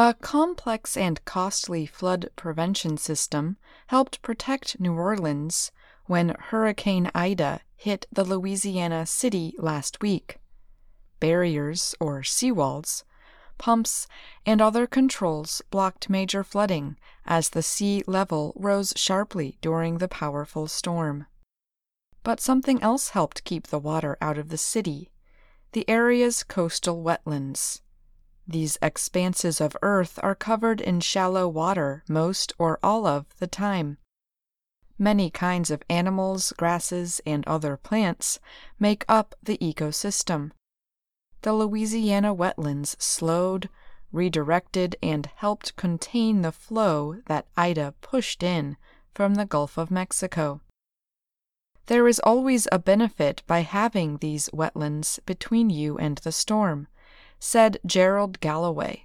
A complex and costly flood prevention system helped protect New Orleans when Hurricane Ida hit the Louisiana city last week. Barriers, or seawalls, pumps, and other controls blocked major flooding as the sea level rose sharply during the powerful storm. But something else helped keep the water out of the city the area's coastal wetlands. These expanses of earth are covered in shallow water most or all of the time. Many kinds of animals, grasses, and other plants make up the ecosystem. The Louisiana wetlands slowed, redirected, and helped contain the flow that Ida pushed in from the Gulf of Mexico. There is always a benefit by having these wetlands between you and the storm, said Gerald Galloway.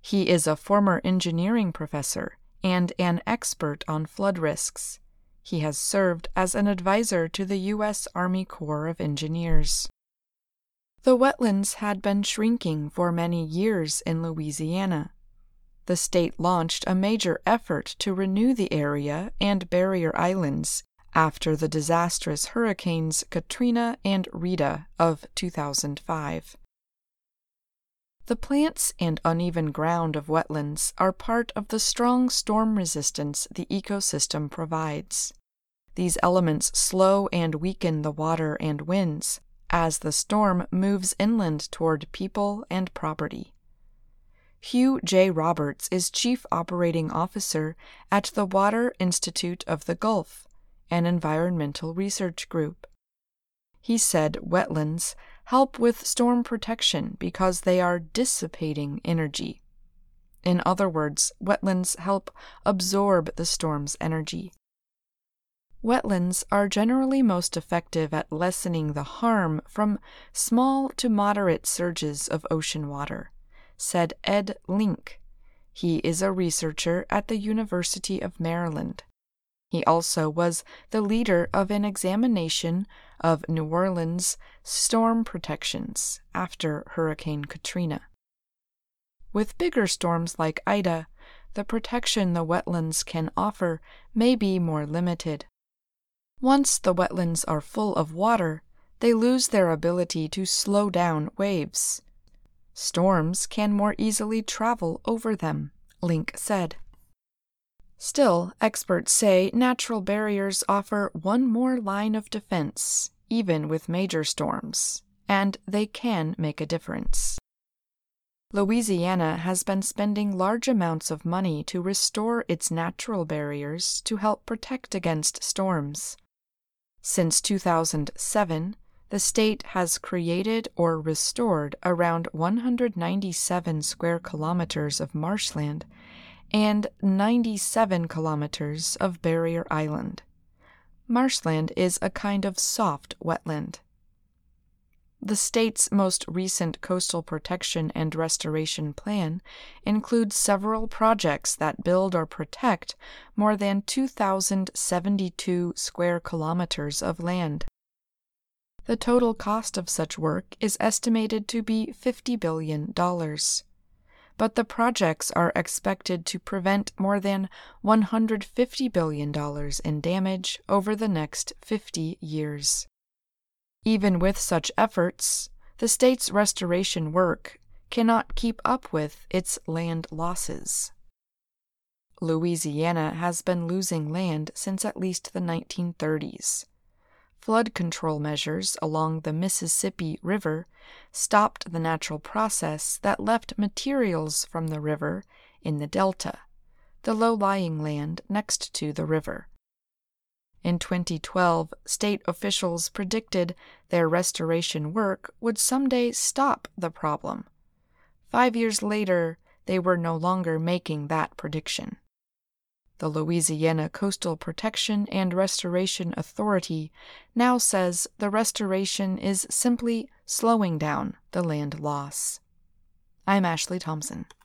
He is a former engineering professor and an expert on flood risks. He has served as an advisor to the U.S. Army Corps of Engineers. The wetlands had been shrinking for many years in Louisiana. The state launched a major effort to renew the area and barrier islands after the disastrous hurricanes Katrina and Rita of 2005. The plants and uneven ground of wetlands are part of the strong storm resistance the ecosystem provides. These elements slow and weaken the water and winds as the storm moves inland toward people and property. Hugh J. Roberts is Chief Operating Officer at the Water Institute of the Gulf, an environmental research group. He said wetlands help with storm protection because they are dissipating energy. In other words, wetlands help absorb the storm's energy. Wetlands are generally most effective at lessening the harm from small to moderate surges of ocean water, said Ed Link. He is a researcher at the University of Maryland. He also was the leader of an examination of New Orleans storm protections after Hurricane Katrina. With bigger storms like Ida, the protection the wetlands can offer may be more limited. Once the wetlands are full of water, they lose their ability to slow down waves. Storms can more easily travel over them, Link said. Still, experts say natural barriers offer one more line of defense, even with major storms, and they can make a difference. Louisiana has been spending large amounts of money to restore its natural barriers to help protect against storms. Since 2007, the state has created or restored around 197 square kilometers of marshland and 97 kilometers of barrier island. Marshland is a kind of soft wetland. The state's most recent coastal protection and restoration plan includes several projects that build or protect more than 2,072 square kilometers of land. The total cost of such work is estimated to be $50 billion. But the projects are expected to prevent more than $150 billion in damage over the next 50 years. Even with such efforts, the state's restoration work cannot keep up with its land losses. Louisiana has been losing land since at least the 1930s. Flood control measures along the Mississippi River stopped the natural process that left materials from the river in the delta, the low lying land next to the river. In 2012, state officials predicted their restoration work would someday stop the problem. Five years later, they were no longer making that prediction. The Louisiana Coastal Protection and Restoration Authority now says the restoration is simply slowing down the land loss. I'm Ashley Thompson.